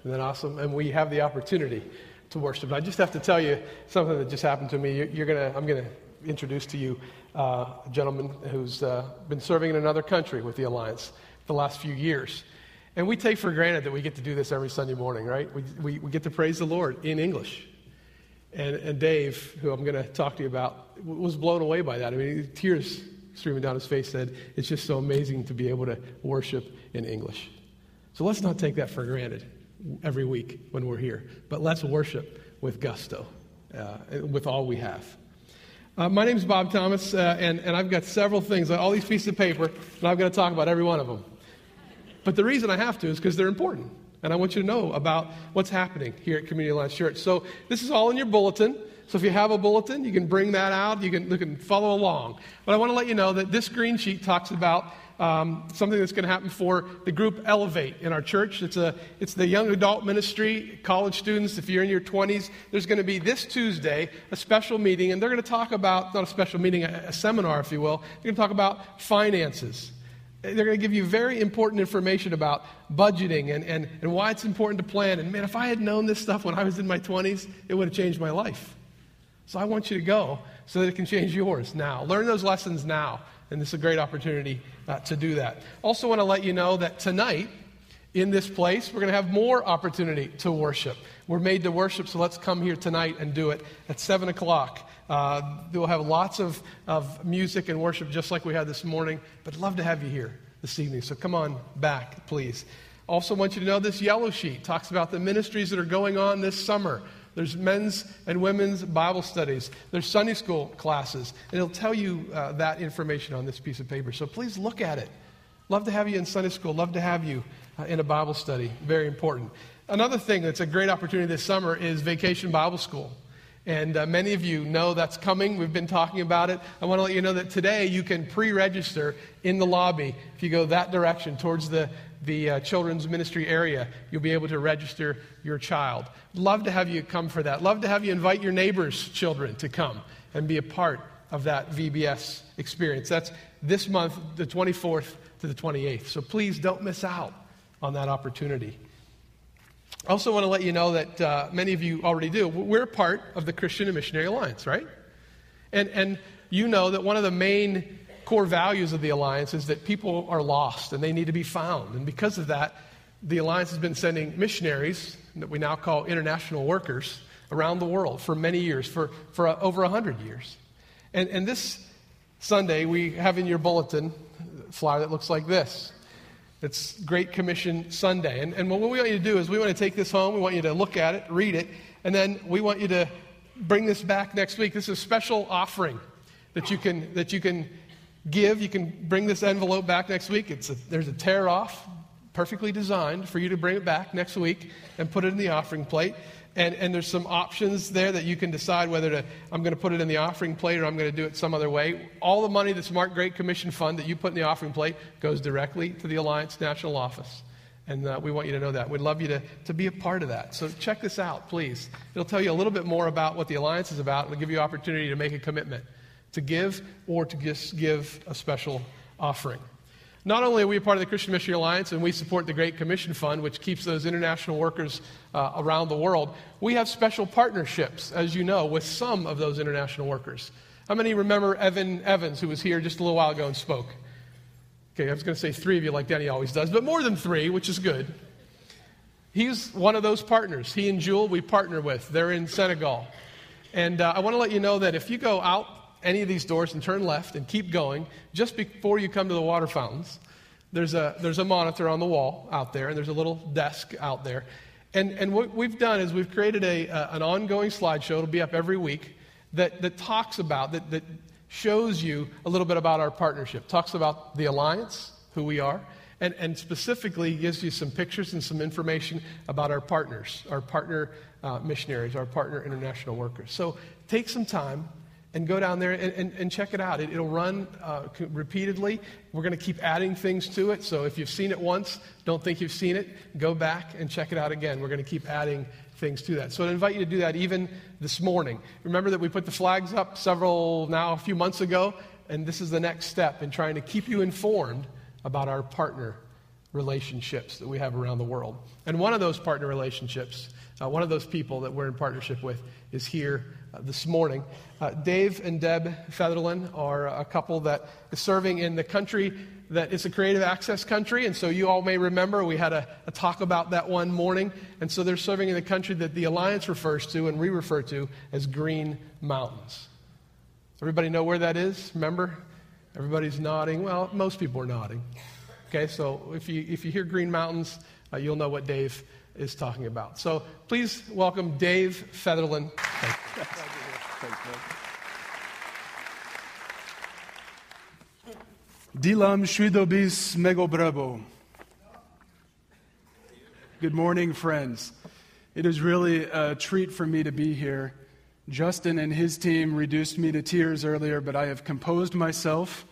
Isn't that awesome? And we have the opportunity to worship. I just have to tell you something that just happened to me. You're, you're gonna, I'm going to introduce to you uh, a gentleman who's uh, been serving in another country with the Alliance the last few years. And we take for granted that we get to do this every Sunday morning, right? We, we, we get to praise the Lord in English. And, and Dave, who I'm going to talk to you about, was blown away by that. I mean, tears streaming down his face said, It's just so amazing to be able to worship in English. So let's not take that for granted every week when we're here, but let's worship with gusto, uh, with all we have. Uh, my name is Bob Thomas, uh, and, and I've got several things, all these pieces of paper, and I'm going to talk about every one of them. But the reason I have to is because they're important, and I want you to know about what's happening here at Community Alliance Church. So this is all in your bulletin. So if you have a bulletin, you can bring that out. You can, you can follow along. But I want to let you know that this green sheet talks about um, something that's going to happen for the group Elevate in our church. It's, a, it's the young adult ministry, college students. If you're in your 20s, there's going to be this Tuesday a special meeting, and they're going to talk about, not a special meeting, a, a seminar, if you will. They're going to talk about finances. They're going to give you very important information about budgeting and, and, and why it's important to plan. And man, if I had known this stuff when I was in my 20s, it would have changed my life. So I want you to go so that it can change yours now. Learn those lessons now. And this is a great opportunity uh, to do that. Also, want to let you know that tonight, in this place, we're going to have more opportunity to worship. We're made to worship, so let's come here tonight and do it at 7 o'clock. Uh, we'll have lots of, of music and worship just like we had this morning, but love to have you here this evening. So come on back, please. Also, want you to know this yellow sheet talks about the ministries that are going on this summer. There's men's and women's Bible studies. There's Sunday school classes. And it'll tell you uh, that information on this piece of paper. So please look at it. Love to have you in Sunday school. Love to have you uh, in a Bible study. Very important. Another thing that's a great opportunity this summer is Vacation Bible School. And uh, many of you know that's coming. We've been talking about it. I want to let you know that today you can pre register in the lobby. If you go that direction towards the, the uh, children's ministry area, you'll be able to register your child. Love to have you come for that. Love to have you invite your neighbors' children to come and be a part of that VBS experience. That's this month, the 24th to the 28th. So please don't miss out on that opportunity. I also want to let you know that uh, many of you already do. We're part of the Christian and Missionary Alliance, right? And, and you know that one of the main core values of the Alliance is that people are lost and they need to be found. And because of that, the Alliance has been sending missionaries that we now call international workers around the world for many years, for, for uh, over 100 years. And, and this Sunday, we have in your bulletin a flyer that looks like this. It's Great Commission Sunday. And, and what we want you to do is we want to take this home, we want you to look at it, read it, and then we want you to bring this back next week. This is a special offering that you can, that you can give. You can bring this envelope back next week. It's a, there's a tear off perfectly designed for you to bring it back next week and put it in the offering plate. And, and there's some options there that you can decide whether to, I'm going to put it in the offering plate or I'm going to do it some other way. All the money that's marked Great Commission Fund that you put in the offering plate goes directly to the Alliance National Office. And uh, we want you to know that. We'd love you to, to be a part of that. So check this out, please. It'll tell you a little bit more about what the Alliance is about. It'll give you opportunity to make a commitment to give or to just give a special offering. Not only are we a part of the Christian Mission Alliance and we support the Great Commission Fund, which keeps those international workers uh, around the world, we have special partnerships, as you know, with some of those international workers. How many remember Evan Evans, who was here just a little while ago and spoke? Okay, I was going to say three of you, like Danny always does, but more than three, which is good. He's one of those partners. He and Jewel, we partner with. They're in Senegal. And uh, I want to let you know that if you go out any of these doors and turn left and keep going, just before you come to the water fountains, there's a, there's a monitor on the wall out there, and there's a little desk out there. And, and what we've done is we've created a, an ongoing slideshow, it'll be up every week, that, that talks about, that, that shows you a little bit about our partnership, talks about the alliance, who we are, and, and specifically gives you some pictures and some information about our partners, our partner uh, missionaries, our partner international workers. So take some time, and go down there and, and, and check it out. It, will run uh, repeatedly. We're going to keep adding things to it. So if you've seen it once, don't think you've seen it. Go back and check it out again. We're going to keep adding things to that. So I invite you to do that even this morning. Remember that we put the flags up several, now a few months ago, and this is the next step in trying to keep you informed about our partner relationships that we have around the world. And one of those partner relationships, uh, one of those people that we're in partnership with, is here uh, this morning. Uh, Dave and Deb Featherland are a couple that is serving in the country that is a creative access country. And so you all may remember we had a, a talk about that one morning. And so they're serving in the country that the Alliance refers to and we refer to as Green Mountains. Everybody know where that is? Remember? Everybody's nodding. Well, most people are nodding. Okay, so if you, if you hear Green Mountains, uh, you'll know what Dave is talking about. So please welcome Dave Featherland. Dilam Shridobis Megobrebo. Good morning, friends. It is really a treat for me to be here. Justin and his team reduced me to tears earlier, but I have composed myself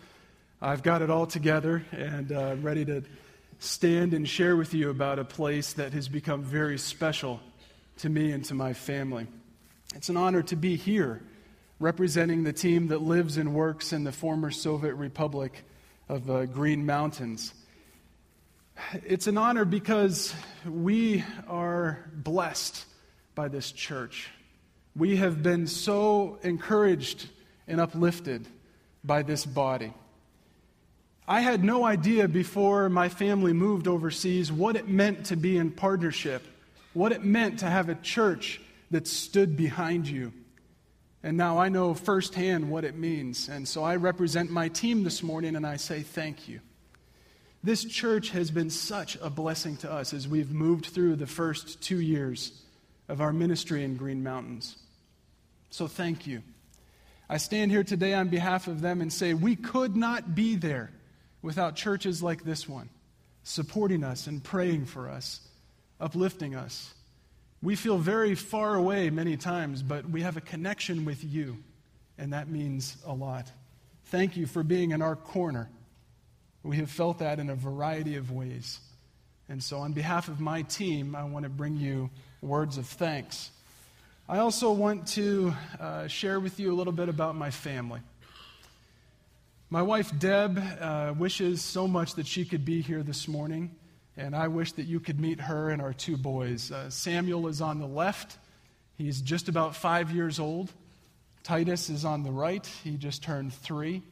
I've got it all together and uh, ready to stand and share with you about a place that has become very special to me and to my family. It's an honor to be here representing the team that lives and works in the former Soviet Republic of uh, Green Mountains. It's an honor because we are blessed by this church. We have been so encouraged and uplifted by this body. I had no idea before my family moved overseas what it meant to be in partnership, what it meant to have a church that stood behind you. And now I know firsthand what it means. And so I represent my team this morning and I say thank you. This church has been such a blessing to us as we've moved through the first two years of our ministry in Green Mountains. So thank you. I stand here today on behalf of them and say we could not be there without churches like this one supporting us and praying for us, uplifting us. We feel very far away many times, but we have a connection with you, and that means a lot. Thank you for being in our corner. We have felt that in a variety of ways. And so, on behalf of my team, I want to bring you words of thanks. I also want to uh, share with you a little bit about my family. My wife, Deb, uh, wishes so much that she could be here this morning, and I wish that you could meet her and our two boys. Uh, Samuel is on the left, he's just about five years old. Titus is on the right, he just turned three.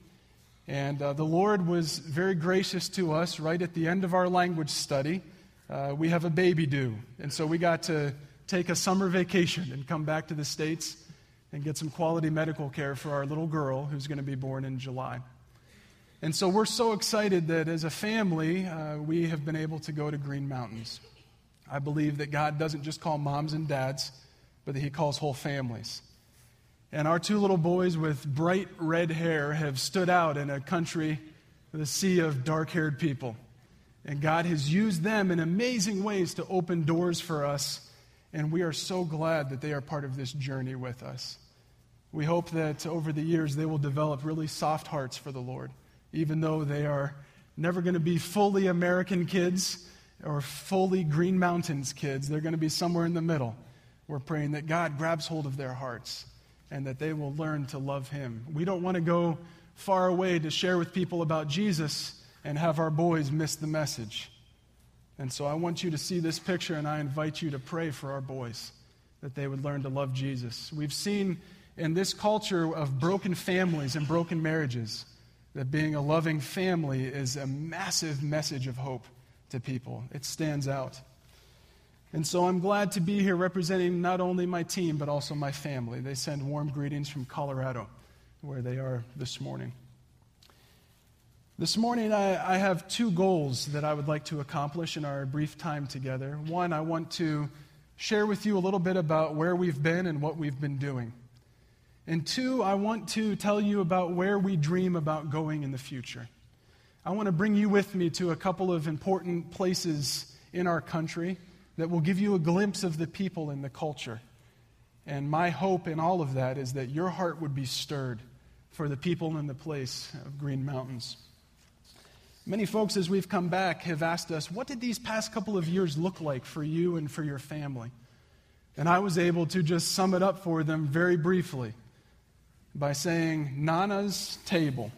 And uh, the Lord was very gracious to us right at the end of our language study. Uh, we have a baby due, and so we got to take a summer vacation and come back to the States and get some quality medical care for our little girl who's going to be born in July. And so we're so excited that as a family, uh, we have been able to go to Green Mountains. I believe that God doesn't just call moms and dads, but that He calls whole families. And our two little boys with bright red hair have stood out in a country with a sea of dark haired people. And God has used them in amazing ways to open doors for us. And we are so glad that they are part of this journey with us. We hope that over the years they will develop really soft hearts for the Lord even though they are never going to be fully American kids or fully Green Mountains kids. They're going to be somewhere in the middle. We're praying that God grabs hold of their hearts and that they will learn to love Him. We don't want to go far away to share with people about Jesus and have our boys miss the message. And so I want you to see this picture and I invite you to pray for our boys that they would learn to love Jesus. We've seen in this culture of broken families and broken marriages that being a loving family is a massive message of hope to people. It stands out. And so I'm glad to be here representing not only my team, but also my family. They send warm greetings from Colorado, where they are this morning. This morning, I, I, have two goals that I would like to accomplish in our brief time together. One, I want to share with you a little bit about where we've been and what we've been doing. And two, I want to tell you about where we dream about going in the future. I want to bring you with me to a couple of important places in our country that will give you a glimpse of the people and the culture. And my hope in all of that is that your heart would be stirred for the people and the place of Green Mountains. Many folks, as we've come back, have asked us, what did these past couple of years look like for you and for your family? And I was able to just sum it up for them very briefly by saying Nana's table.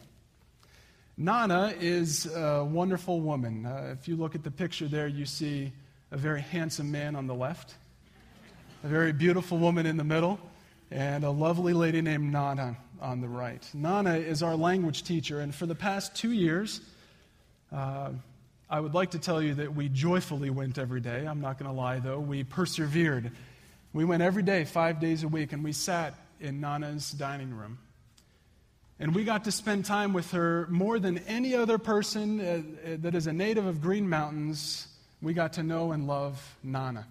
Nana is a wonderful woman. Uh, if you look at the picture there, you see a very handsome man on the left, a very beautiful woman in the middle, and a lovely lady named Nana on the right. Nana is our language teacher, and for the past two years, uh, I would like to tell you that we joyfully went every day. I'm not going to lie, though. We persevered. We went every day, five days a week, and we sat in Nana's dining room. And we got to spend time with her more than any other person uh, uh, that is a native of Green Mountains. We got to know and love Nana.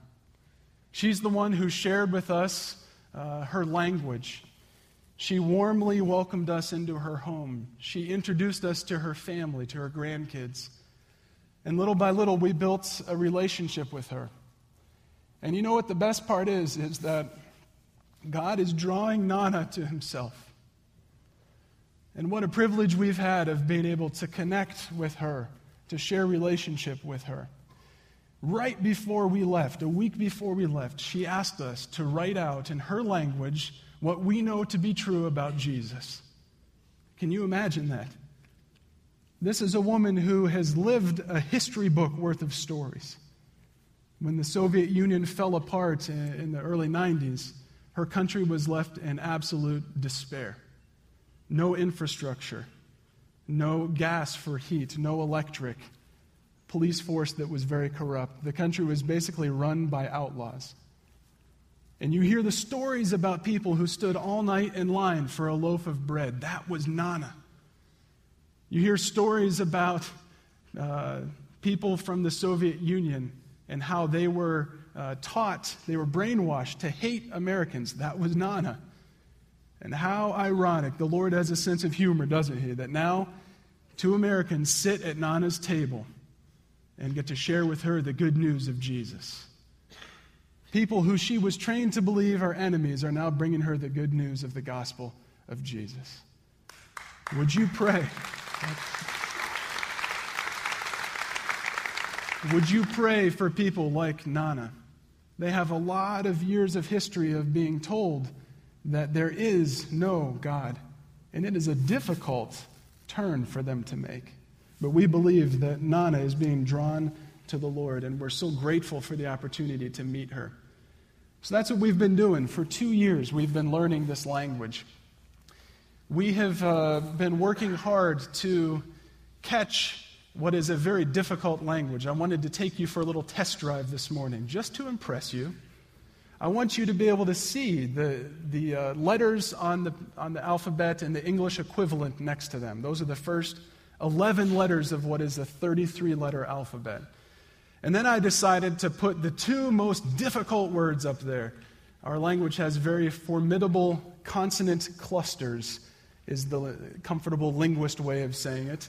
She's the one who shared with us uh, her language. She warmly welcomed us into her home. She introduced us to her family, to her grandkids. And little by little, we built a relationship with her. And you know what the best part is? Is that God is drawing Nana to himself. And what a privilege we've had of being able to connect with her, to share relationship with her. Right before we left, a week before we left, she asked us to write out in her language what we know to be true about Jesus. Can you imagine that? This is a woman who has lived a history book worth of stories. When the Soviet Union fell apart in the early 90s, her country was left in absolute despair no infrastructure, no gas for heat, no electric, police force that was very corrupt. The country was basically run by outlaws. And you hear the stories about people who stood all night in line for a loaf of bread. That was Nana. You hear stories about uh, people from the Soviet Union and how they were uh, taught, they were brainwashed to hate Americans. That was Nana. And how ironic. The Lord has a sense of humor, doesn't He? That now two Americans sit at Nana's table and get to share with her the good news of Jesus. People who she was trained to believe are enemies are now bringing her the good news of the gospel of Jesus. Would you pray? Would you pray for people like Nana? They have a lot of years of history of being told that there is no God. And it is a difficult turn for them to make. But we believe that Nana is being drawn to the Lord, and we're so grateful for the opportunity to meet her. So that's what we've been doing. For two years, we've been learning this language. We have uh, been working hard to catch what is a very difficult language. I wanted to take you for a little test drive this morning just to impress you. I want you to be able to see the, the uh, letters on the, on the alphabet and the English equivalent next to them. Those are the first 11 letters of what is a 33 letter alphabet. And then I decided to put the two most difficult words up there. Our language has very formidable consonant clusters, is the comfortable linguist way of saying it.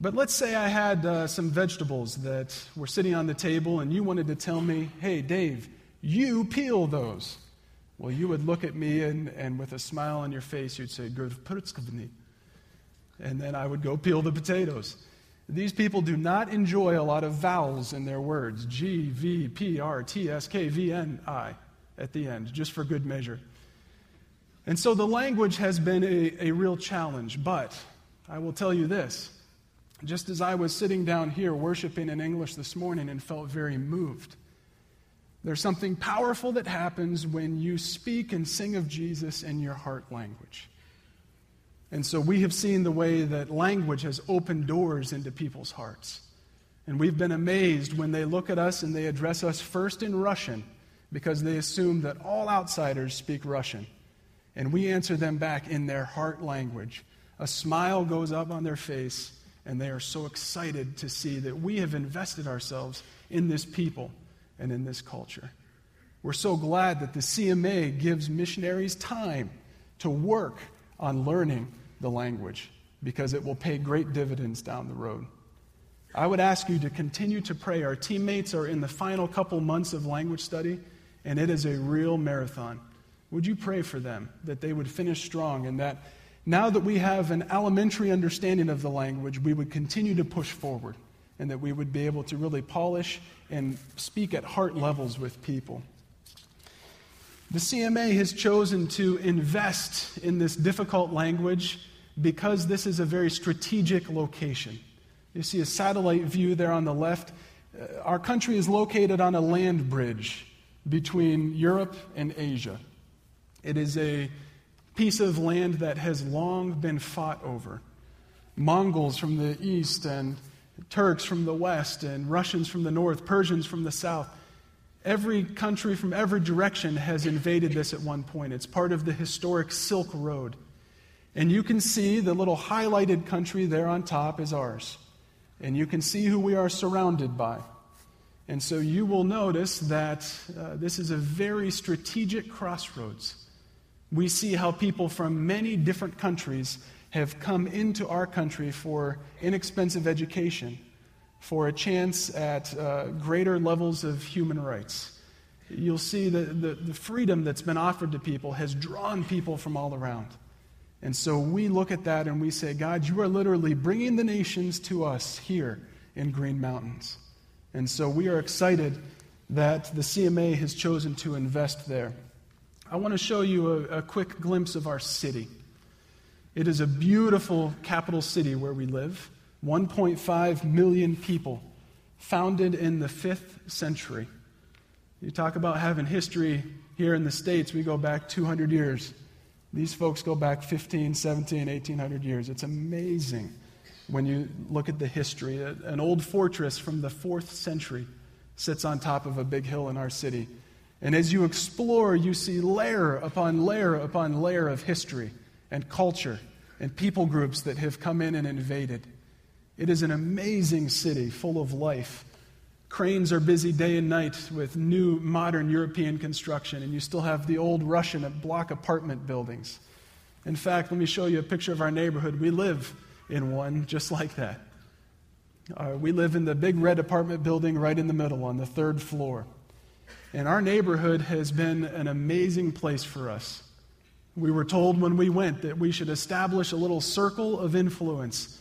But let's say I had uh, some vegetables that were sitting on the table, and you wanted to tell me, hey, Dave, you peel those. Well, you would look at me and, and with a smile on your face, you'd say, And then I would go peel the potatoes. These people do not enjoy a lot of vowels in their words G, V, P, R, T, S, K, V, N, I at the end, just for good measure. And so the language has been a, a real challenge, but I will tell you this. Just as I was sitting down here worshiping in English this morning and felt very moved, there's something powerful that happens when you speak and sing of Jesus in your heart language. And so we have seen the way that language has opened doors into people's hearts. And we've been amazed when they look at us and they address us first in Russian because they assume that all outsiders speak Russian. And we answer them back in their heart language. A smile goes up on their face, and they are so excited to see that we have invested ourselves in this people and in this culture. We're so glad that the CMA gives missionaries time to work on learning the language because it will pay great dividends down the road. I would ask you to continue to pray. Our teammates are in the final couple months of language study, and it is a real marathon. Would you pray for them that they would finish strong and that now that we have an elementary understanding of the language, we would continue to push forward and that we would be able to really polish and speak at heart levels with people. The CMA has chosen to invest in this difficult language because this is a very strategic location. You see a satellite view there on the left. Uh, our country is located on a land bridge between Europe and Asia. It is a piece of land that has long been fought over. Mongols from the east, and Turks from the west, and Russians from the north, Persians from the south. Every country from every direction has invaded this at one point. It's part of the historic Silk Road. And you can see the little highlighted country there on top is ours. And you can see who we are surrounded by. And so you will notice that uh, this is a very strategic crossroads. We see how people from many different countries have come into our country for inexpensive education, for a chance at uh, greater levels of human rights. You'll see that the, the freedom that's been offered to people has drawn people from all around. And so we look at that and we say, God, you are literally bringing the nations to us here in Green Mountains. And so we are excited that the CMA has chosen to invest there. I want to show you a, a quick glimpse of our city. It is a beautiful capital city where we live, 1.5 million people, founded in the 5th century. You talk about having history here in the States, we go back 200 years. These folks go back 15, 17, 1800 years. It's amazing when you look at the history. An old fortress from the fourth century sits on top of a big hill in our city. And as you explore, you see layer upon layer upon layer of history and culture and people groups that have come in and invaded. It is an amazing city full of life Cranes are busy day and night with new modern European construction, and you still have the old Russian block apartment buildings. In fact, let me show you a picture of our neighborhood. We live in one just like that. Uh, we live in the big red apartment building right in the middle on the third floor. And our neighborhood has been an amazing place for us. We were told when we went that we should establish a little circle of influence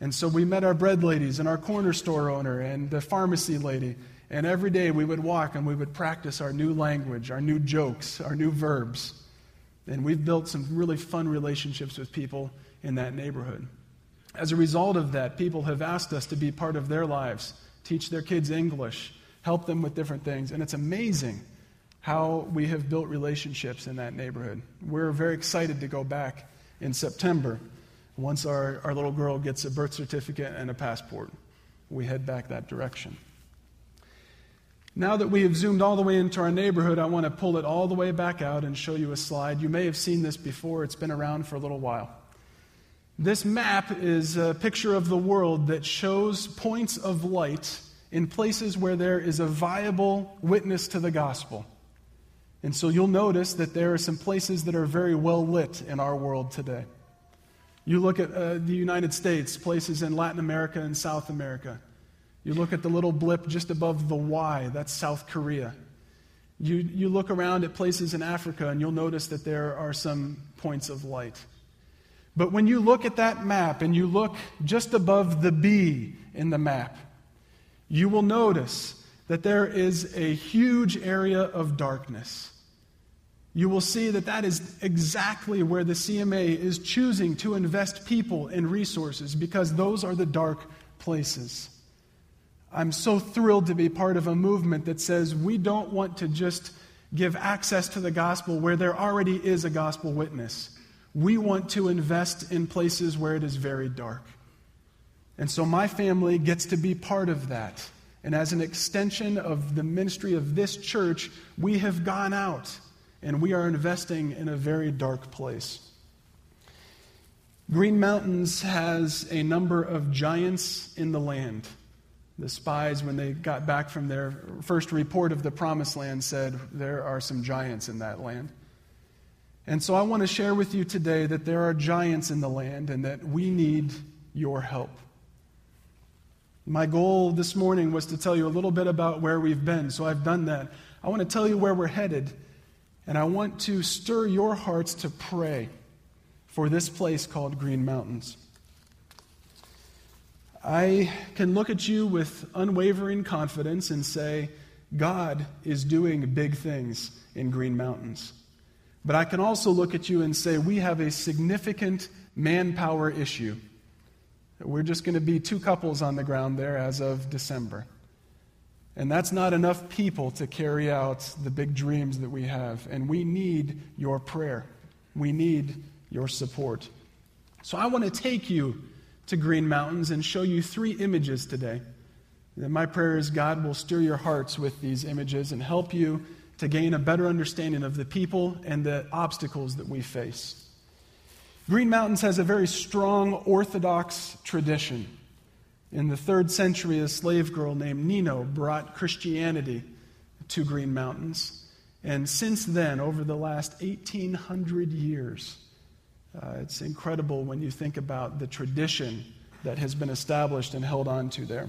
and so we met our bread ladies and our corner store owner and the pharmacy lady. And every day we would walk and we would practice our new language, our new jokes, our new verbs. And we've built some really fun relationships with people in that neighborhood. As a result of that, people have asked us to be part of their lives, teach their kids English, help them with different things. And it's amazing how we have built relationships in that neighborhood. We're very excited to go back in September once our, our little girl gets a birth certificate and a passport, we head back that direction. Now that we have zoomed all the way into our neighborhood, I want to pull it all the way back out and show you a slide. You may have seen this before, it's been around for a little while. This map is a picture of the world that shows points of light in places where there is a viable witness to the gospel. And so you'll notice that there are some places that are very well lit in our world today. You look at uh, the United States, places in Latin America and South America. You look at the little blip just above the Y, that's South Korea. You, you look around at places in Africa and you'll notice that there are some points of light. But when you look at that map and you look just above the B in the map, you will notice that there is a huge area of darkness you will see that that is exactly where the CMA is choosing to invest people and resources because those are the dark places. I'm so thrilled to be part of a movement that says we don't want to just give access to the gospel where there already is a gospel witness. We want to invest in places where it is very dark. And so my family gets to be part of that. And as an extension of the ministry of this church, we have gone out and we are investing in a very dark place. Green Mountains has a number of giants in the land. The spies, when they got back from their first report of the promised land, said there are some giants in that land. And so I want to share with you today that there are giants in the land and that we need your help. My goal this morning was to tell you a little bit about where we've been, so I've done that. I want to tell you where we're headed and I want to stir your hearts to pray for this place called Green Mountains. I can look at you with unwavering confidence and say, God is doing big things in Green Mountains. But I can also look at you and say, we have a significant manpower issue. We're just going to be two couples on the ground there as of December. And that's not enough people to carry out the big dreams that we have. And we need your prayer. We need your support. So I want to take you to Green Mountains and show you three images today. And my prayer is God will stir your hearts with these images and help you to gain a better understanding of the people and the obstacles that we face. Green Mountains has a very strong Orthodox tradition. In the third century, a slave girl named Nino brought Christianity to Green Mountains. And since then, over the last 1,800 years, uh, it's incredible when you think about the tradition that has been established and held on to there.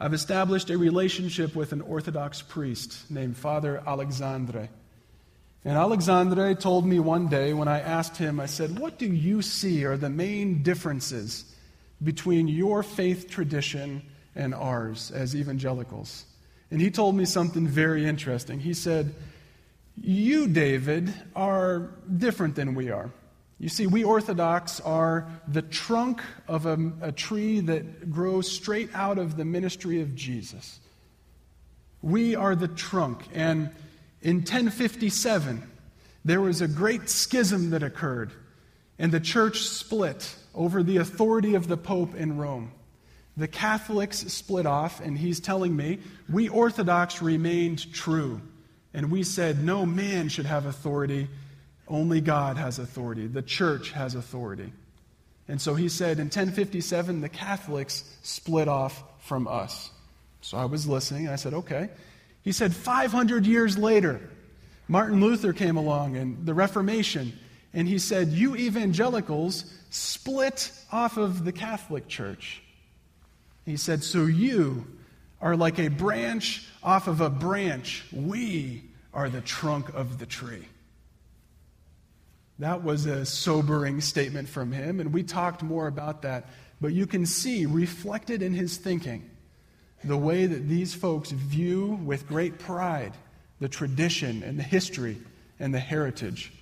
I've established a relationship with an Orthodox priest named Father Alexandre. And Alexandre told me one day when I asked him, I said, What do you see are the main differences between your faith tradition and ours as evangelicals. And he told me something very interesting. He said, You, David, are different than we are. You see, we Orthodox are the trunk of a, a, tree that grows straight out of the ministry of Jesus. We are the trunk. And in 1057, there was a great schism that occurred, and the church split over the authority of the Pope in Rome. The Catholics split off, and he's telling me, we Orthodox remained true. And we said, no man should have authority, only God has authority. The church has authority. And so he said, in 1057, the Catholics split off from us. So I was listening, and I said, okay. He said, 500 years later, Martin Luther came along and the Reformation, and he said, You evangelicals split off of the Catholic Church. He said, So you are like a branch off of a branch. We are the trunk of the tree. That was a sobering statement from him, and we talked more about that. But you can see reflected in his thinking the way that these folks view with great pride the tradition and the history and the heritage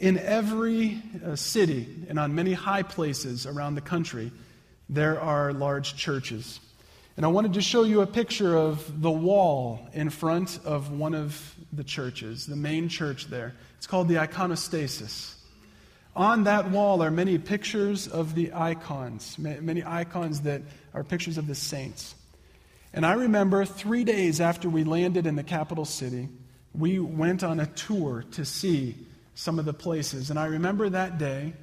in every uh, city and on many high places around the country, there are large churches. And I wanted to show you a picture of the wall in front of one of the churches, the main church there. It's called the iconostasis. On that wall are many pictures of the icons, many icons that are pictures of the saints. And I remember three days after we landed in the capital city, we went on a tour to see some of the places. And I remember that day,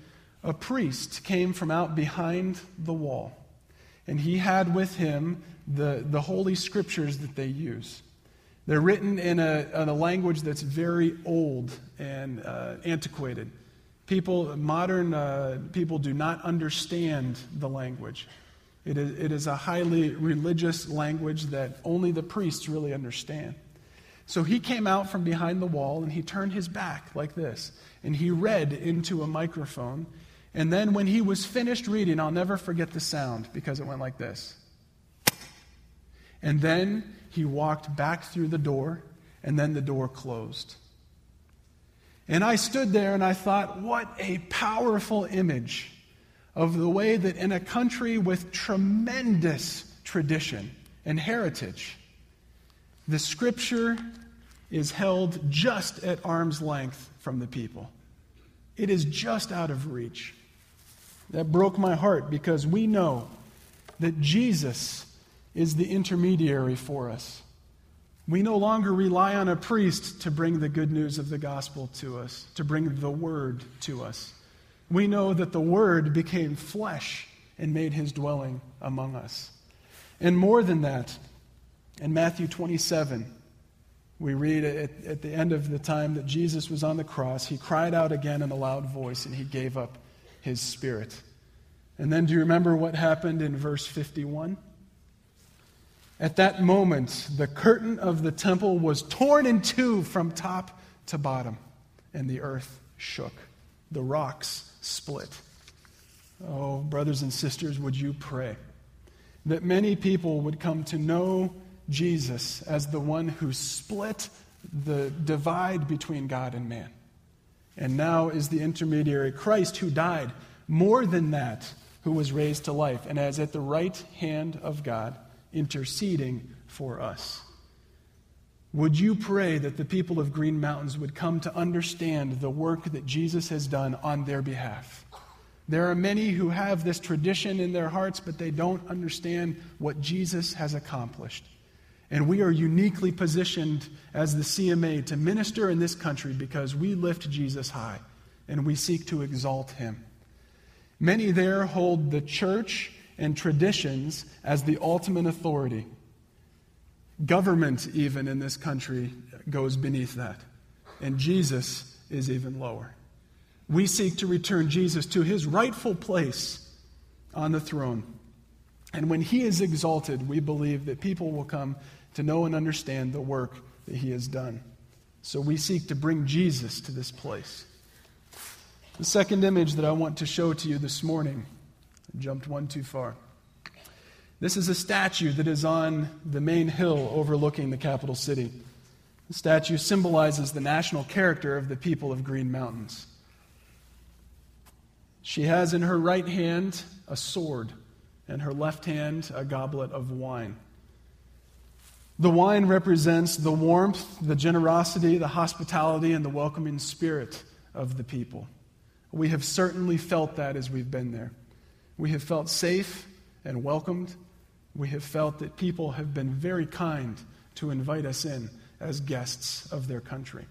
a priest came from out behind the wall, and he had with him the, the holy scriptures that they use. They're written in a, in a language that's very old and uh, antiquated. People, modern uh, people, do not understand the language. It is, it is a highly religious language that only the priests really understand. So he came out from behind the wall and he turned his back like this. And he read into a microphone. And then when he was finished reading, I'll never forget the sound because it went like this. And then he walked back through the door, and then the door closed. And I stood there and I thought, what a powerful image of the way that in a country with tremendous tradition and heritage, the scripture is held just at arm's length from the people. It is just out of reach. That broke my heart because we know that Jesus is the intermediary for us. We no longer rely on a priest to bring the good news of the gospel to us, to bring the word to us. We know that the word became flesh and made his dwelling among us. And more than that, in Matthew 27, we read at, at, the end of the time that Jesus was on the cross, he cried out again in a loud voice and he gave up his spirit. And then do you remember what happened in verse 51? At that moment, the curtain of the temple was torn in two from top to bottom, and the earth shook. The rocks split. Oh, brothers and sisters, would you pray that many people would come to know Jesus as the one who split the divide between God and man. and now is the intermediary, Christ, who died, more than that, who was raised to life, and is at the right hand of God, interceding for us. Would you pray that the people of Green Mountains would come to understand the work that Jesus has done on their behalf? There are many who have this tradition in their hearts, but they don't understand what Jesus has accomplished. And we are uniquely positioned as the CMA to minister in this country because we lift Jesus high and we seek to exalt him. Many there hold the church and traditions as the ultimate authority. Government, even in this country, goes beneath that. And Jesus is even lower. We seek to return Jesus to his rightful place on the throne. And when he is exalted, we believe that people will come to know and understand the work that he has done. So we seek to bring Jesus to this place. The second image that I want to show to you this morning, I jumped one too far. This is a statue that is on the main hill overlooking the capital city. The statue symbolizes the national character of the people of Green Mountains. She has in her right hand a sword, and her left hand a goblet of wine. The wine represents the warmth, the generosity, the hospitality, and the welcoming spirit of the people. We have certainly felt that as we've been there. We have felt safe and welcomed. We have felt that people have been very kind to invite us in as guests of their country.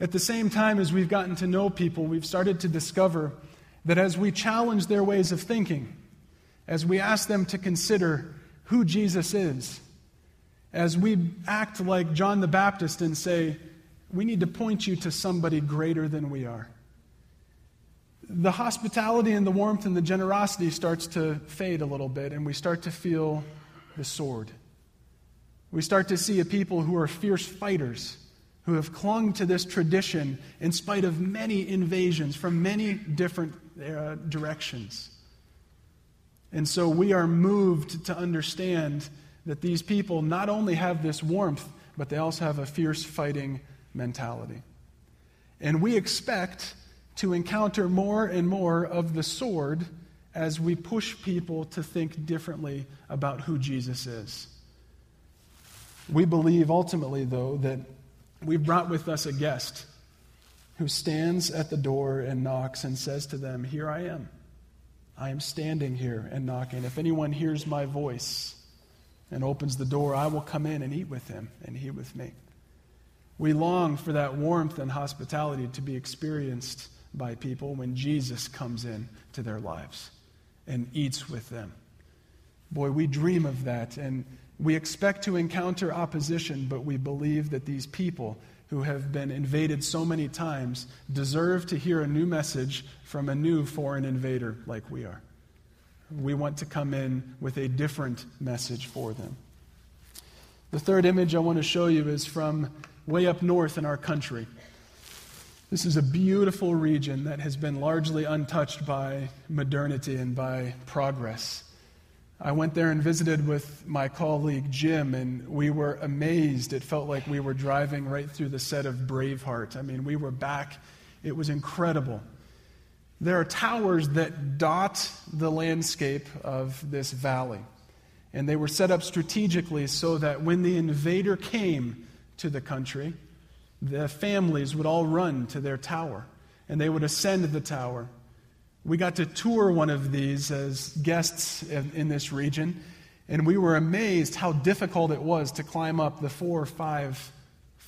At the same time as we've gotten to know people, we've started to discover that as we challenge their ways of thinking, as we ask them to consider who Jesus is, as we act like John the Baptist and say, we need to point you to somebody greater than we are. The hospitality and the warmth and the generosity starts to fade a little bit, and we start to feel the sword. We start to see a people who are fierce fighters, who have clung to this tradition in spite of many invasions from many different uh, directions. And so we are moved to understand that these people not only have this warmth, but they also have a fierce fighting mentality. And we expect to encounter more and more of the sword as we push people to think differently about who Jesus is. We believe ultimately, though, that we've brought with us a guest who stands at the door and knocks and says to them, Here I am. I am standing here and knocking. If anyone hears my voice and opens the door, I will come in and eat with him and he with me. We long for that warmth and hospitality to be experienced by people when Jesus comes in to their lives and eats with them. Boy, we dream of that and we expect to encounter opposition, but we believe that these people who have been invaded so many times deserve to hear a new message from a new foreign invader like we are. We want to come in with a different message for them. The third image I want to show you is from way up north in our country. This is a beautiful region that has been largely untouched by modernity and by progress. I went there and visited with my colleague Jim, and we were amazed. It felt like we were driving right through the set of Braveheart. I mean, we were back. It was incredible. There are towers that dot the landscape of this valley, and they were set up strategically so that when the invader came to the country, the families would all run to their tower, and they would ascend the tower we got to tour one of these as guests in, this region, and we were amazed how difficult it was to climb up the four or five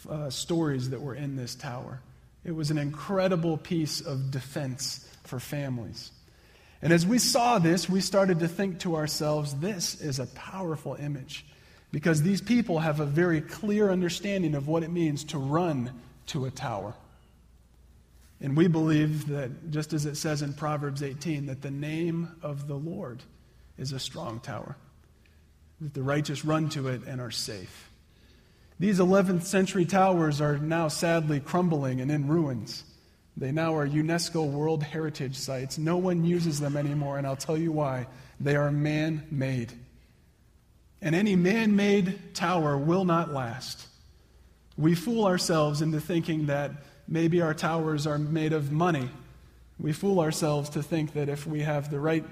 uh, stories that were in this tower. It was an incredible piece of defense for families. And as we saw this, we started to think to ourselves, this is a powerful image because these people have a very clear understanding of what it means to run to a tower. And we believe that, just as it says in Proverbs 18, that the name of the Lord is a strong tower, that the righteous run to it and are safe. These 11th century towers are now sadly crumbling and in ruins. They now are UNESCO World Heritage Sites. No one uses them anymore, and I'll tell you why. They are man made. And any man made tower will not last. We fool ourselves into thinking that maybe our towers are made of money. We fool ourselves to think that if we have the right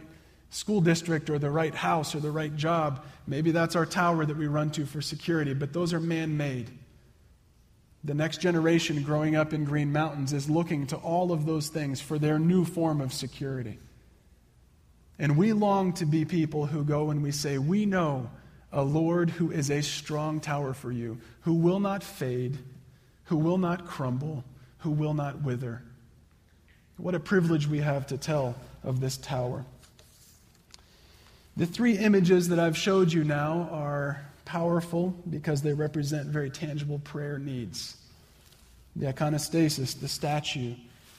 school district or the right house or the right job, maybe that's our tower that we run to for security, but those are man made. The next generation growing up in Green Mountains is looking to all of those things for their new form of security. And we long to be people who go and we say, We know a Lord who is a strong tower for you, who will not fade, who will not crumble, who will not wither. What a privilege we have to tell of this tower. The three images that I've showed you now are powerful because they represent very tangible prayer needs the iconostasis, the statue,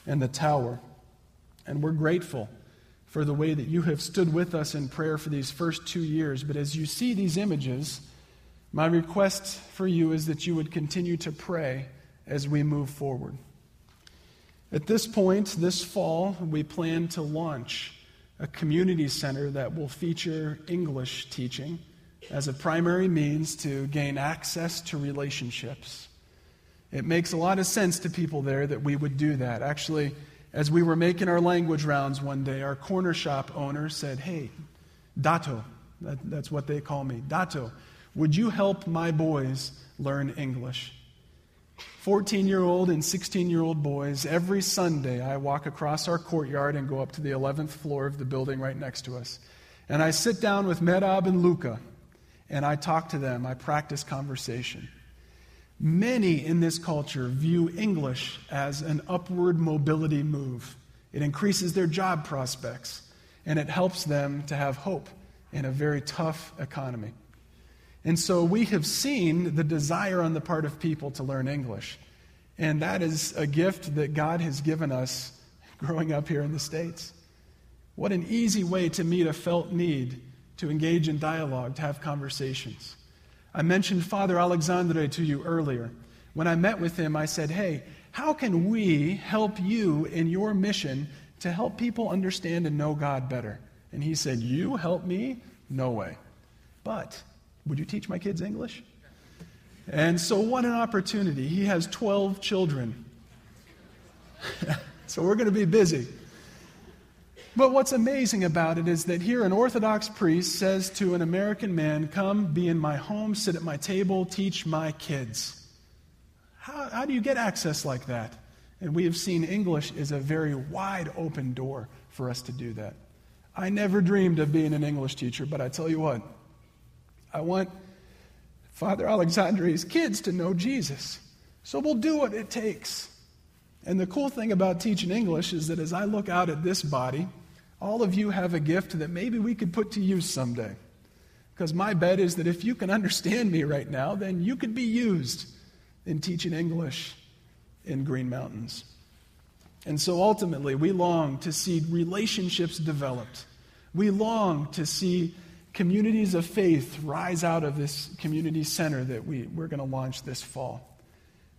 and the tower. And we're grateful for the way that you have stood with us in prayer for these first two years. But as you see these images, my request for you is that you would continue to pray as we move forward. At this point, this fall, we plan to launch a community center that will feature English teaching as a primary means to gain access to relationships. It makes a lot of sense to people there that we would do that. Actually, as we were making our language rounds one day, our corner shop owner said, Hey, Dato, that, that's what they call me, Dato, would you help my boys learn English? 14 year old and 16 year old boys, every Sunday I walk across our courtyard and go up to the 11th floor of the building right next to us. And I sit down with Medab and Luca and I talk to them. I practice conversation. Many in this culture view English as an upward mobility move. It increases their job prospects and it helps them to have hope in a very tough economy. And so we have seen the desire on the part of people to learn English. And that is a gift that God has given us growing up here in the States. What an easy way to meet a felt need to engage in dialogue, to have conversations. I mentioned Father Alexandre to you earlier. When I met with him, I said, Hey, how can we help you in your mission to help people understand and know God better? And he said, You help me? No way. But would you teach my kids English? And so, what an opportunity. He has 12 children. so, we're going to be busy. But what's amazing about it is that here an Orthodox priest says to an American man, Come, be in my home, sit at my table, teach my kids. How, how do you get access like that? And we have seen English is a very wide open door for us to do that. I never dreamed of being an English teacher, but I tell you what, I want Father Alexandre's kids to know Jesus. So we'll do what it takes. And the cool thing about teaching English is that as I look out at this body, all of you have a gift that maybe we could put to use someday. Because my bet is that if you can understand me right now, then you could be used in teaching English in Green Mountains. And so ultimately, we long to see relationships developed. We long to see communities of faith rise out of this community center that we, we're going to launch this fall.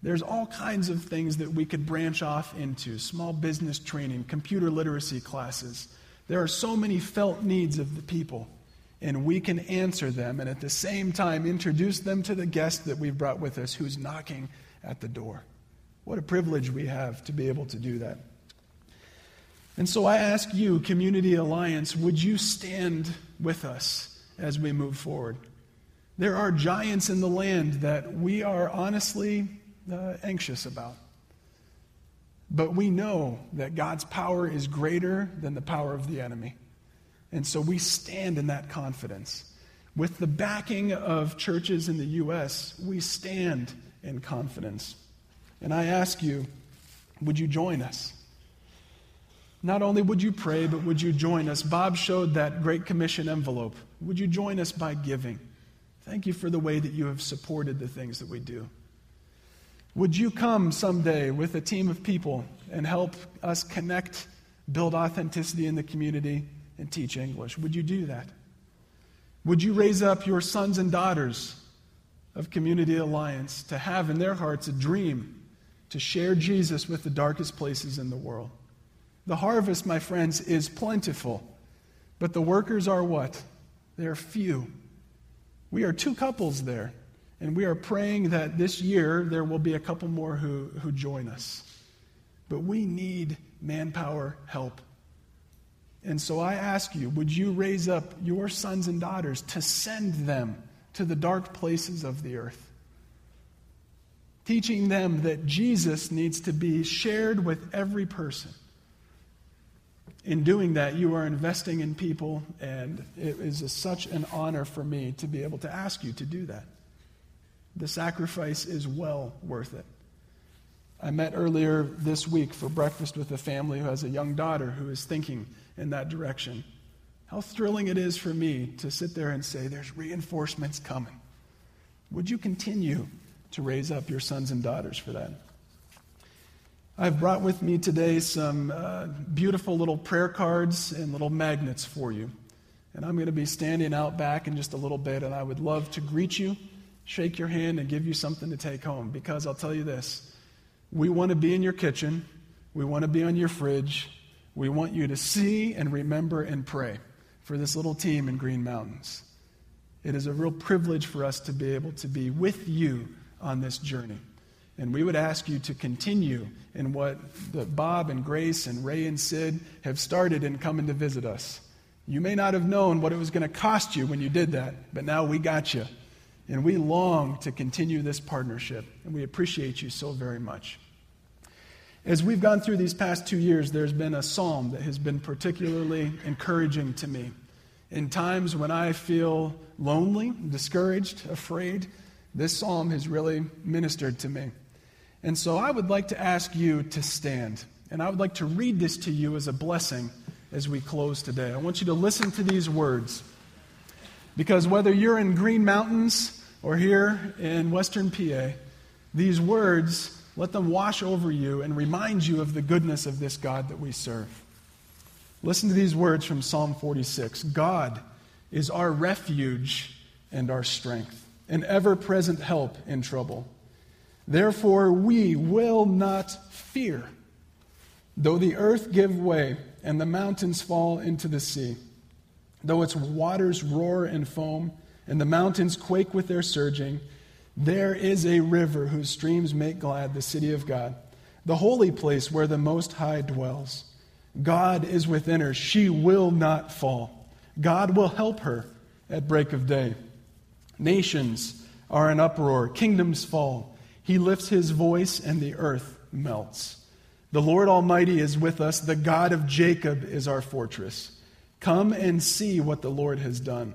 There's all kinds of things that we could branch off into small business training, computer literacy classes, there are so many felt needs of the people, and we can answer them and at the same time introduce them to the guest that we've brought with us who's knocking at the door. What a privilege we have to be able to do that. And so I ask you, Community Alliance, would you stand with us as we move forward? There are giants in the land that we are honestly uh, anxious about. But we know that God's power is greater than the power of the enemy. And so we stand in that confidence. With the backing of churches in the U.S., we stand in confidence. And I ask you, would you join us? Not only would you pray, but would you join us? Bob showed that Great Commission envelope. Would you join us by giving? Thank you for the way that you have supported the things that we do. Would you come someday with a team of people and help us connect, build authenticity in the community, and teach English? Would you do that? Would you raise up your sons and daughters of Community Alliance to have in their hearts a dream to share Jesus with the darkest places in the world? The harvest, my friends, is plentiful, but the workers are what? They're few. We are two couples there. And we are praying that this year there will be a couple more who, who join us. but we need manpower help. And so I ask you, would you raise up your sons and daughters to send them to the dark places of the earth? Teaching them that Jesus needs to be shared with every person. In doing that, you are investing in people, and it is a, such an honor for me to be able to ask you to do that. The sacrifice is well worth it. I met earlier this week for breakfast with a family who has a young daughter who is thinking in that direction. How thrilling it is for me to sit there and say, There's reinforcements coming. Would you continue to raise up your sons and daughters for that? I've brought with me today some uh, beautiful little prayer cards and little magnets for you. And I'm going to be standing out back in just a little bit, and I would love to greet you, shake your hand, and give you something to take home. Because I'll tell you this we want to be in your kitchen, we want to be on your fridge, we want you to see and remember and pray for this little team in Green Mountains. It is a real privilege for us to be able to be with you on this journey. And we would ask you to continue in what Bob and Grace and Ray and Sid have started in coming to visit us. You may not have known what it was going to cost you when you did that, but now we got you. And we long to continue this partnership, and we appreciate you so very much. As we've gone through these past two years, there's been a psalm that has been particularly encouraging to me. In times when I feel lonely, discouraged, afraid, this psalm has really ministered to me. And so I would like to ask you to stand. And I would like to read this to you as a blessing as we close today. I want you to listen to these words. Because whether you're in Green Mountains or here in Western PA, these words let them wash over you and remind you of the goodness of this God that we serve. Listen to these words from Psalm 46 God is our refuge and our strength, an ever present help in trouble. Therefore, we will not fear, though the earth give way and the mountains fall into the sea, though its waters roar and foam, and the mountains quake with their surging. There is a river whose streams make glad the city of God, the holy place where the Most High dwells. God is within her. She will not fall. God will help her at break of day. Nations are in uproar, kingdoms fall. He lifts his voice, and the earth melts. The Lord Almighty is with us. The God of Jacob is our fortress. Come and see what the Lord has done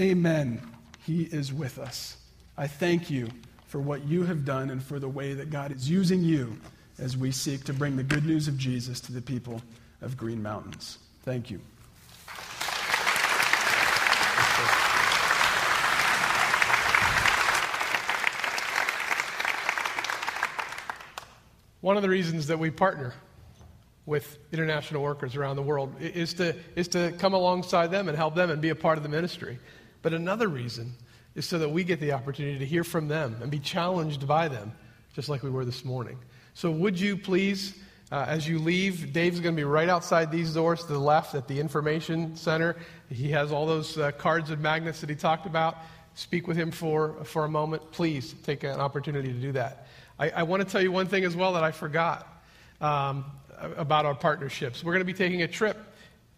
Amen. He is with us. I thank you for what you have done and for the way that God is using you as we seek to bring the good news of Jesus to the people of Green Mountains. Thank you. One of the reasons that we partner with international workers around the world is to, is to come alongside them and help them and be a part of the ministry. But another reason is so that we get the opportunity to hear from them and be challenged by them, just like we were this morning. So, would you please, uh, as you leave, Dave's going to be right outside these doors to the left at the information center. He has all those uh, cards and magnets that he talked about. Speak with him for, for a moment. Please take an opportunity to do that. I, I want to tell you one thing as well that I forgot um, about our partnerships. We're going to be taking a trip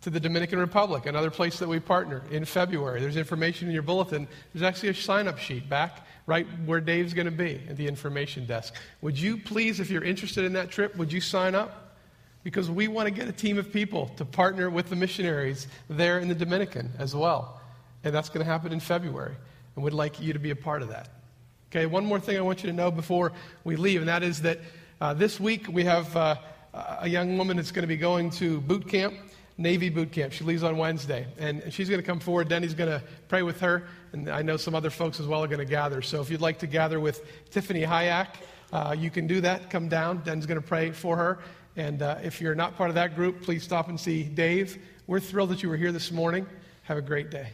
to the Dominican Republic, another place that we partner in February. There's information in your bulletin. There's actually a sign up sheet back right where Dave's going to be at the information desk. Would you please, if you're interested in that trip, would you sign up? Because we want to get a team of people to partner with the missionaries there in the Dominican as well. And that's going to happen in February. And we'd like you to be a part of that. Okay, one more thing I want you to know before we leave, and that is that uh, this week we have uh, a young woman that's going to be going to boot camp Navy boot camp. She leaves on Wednesday. And she's going to come forward. Denny's going to pray with her. And I know some other folks as well are going to gather. So if you'd like to gather with Tiffany Hayak uh, you can do that. Come down. Den's going to pray for her. And uh, if you're not part of that group, please stop and see Dave. We're thrilled that you were here this morning. Have a great day.